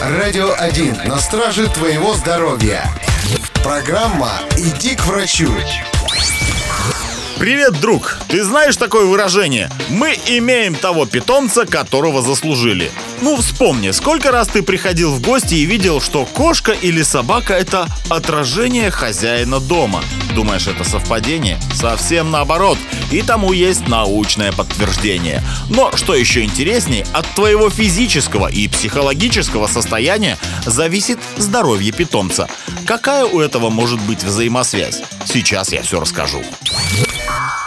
Радио 1 на страже твоего здоровья. Программа «Иди к врачу». Привет, друг! Ты знаешь такое выражение? Мы имеем того питомца, которого заслужили. Ну, вспомни, сколько раз ты приходил в гости и видел, что кошка или собака — это отражение хозяина дома. Думаешь, это совпадение? Совсем наоборот. И тому есть научное подтверждение. Но, что еще интереснее, от твоего физического и психологического состояния зависит здоровье питомца. Какая у этого может быть взаимосвязь? Сейчас я все расскажу.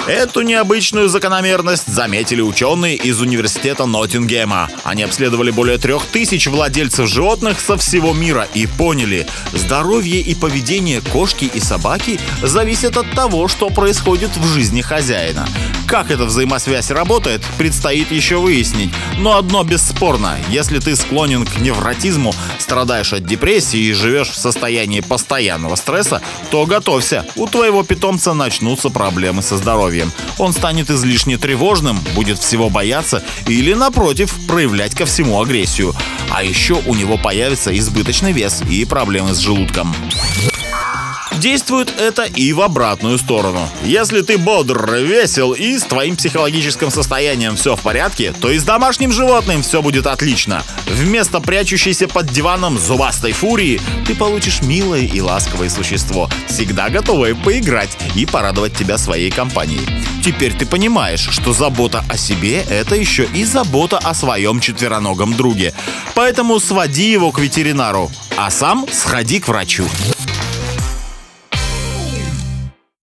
Эту необычную закономерность заметили ученые из университета Ноттингема. Они обследовали более трех тысяч владельцев животных со всего мира и поняли, здоровье и поведение кошки и собаки зависят от того, что происходит в жизни хозяина. Как эта взаимосвязь работает, предстоит еще выяснить. Но одно бесспорно, если ты склонен к невротизму, страдаешь от депрессии и живешь в состоянии постоянного стресса, то готовься, у твоего питомца начнутся проблемы со здоровьем. Он станет излишне тревожным, будет всего бояться или, напротив, проявлять ко всему агрессию. А еще у него появится избыточный вес и проблемы с желудком. Действует это и в обратную сторону. Если ты бодр, весел и с твоим психологическим состоянием все в порядке, то и с домашним животным все будет отлично. Вместо прячущейся под диваном зубастой фурии ты получишь милое и ласковое существо, всегда готовое поиграть и порадовать тебя своей компанией. Теперь ты понимаешь, что забота о себе — это еще и забота о своем четвероногом друге. Поэтому своди его к ветеринару, а сам сходи к врачу.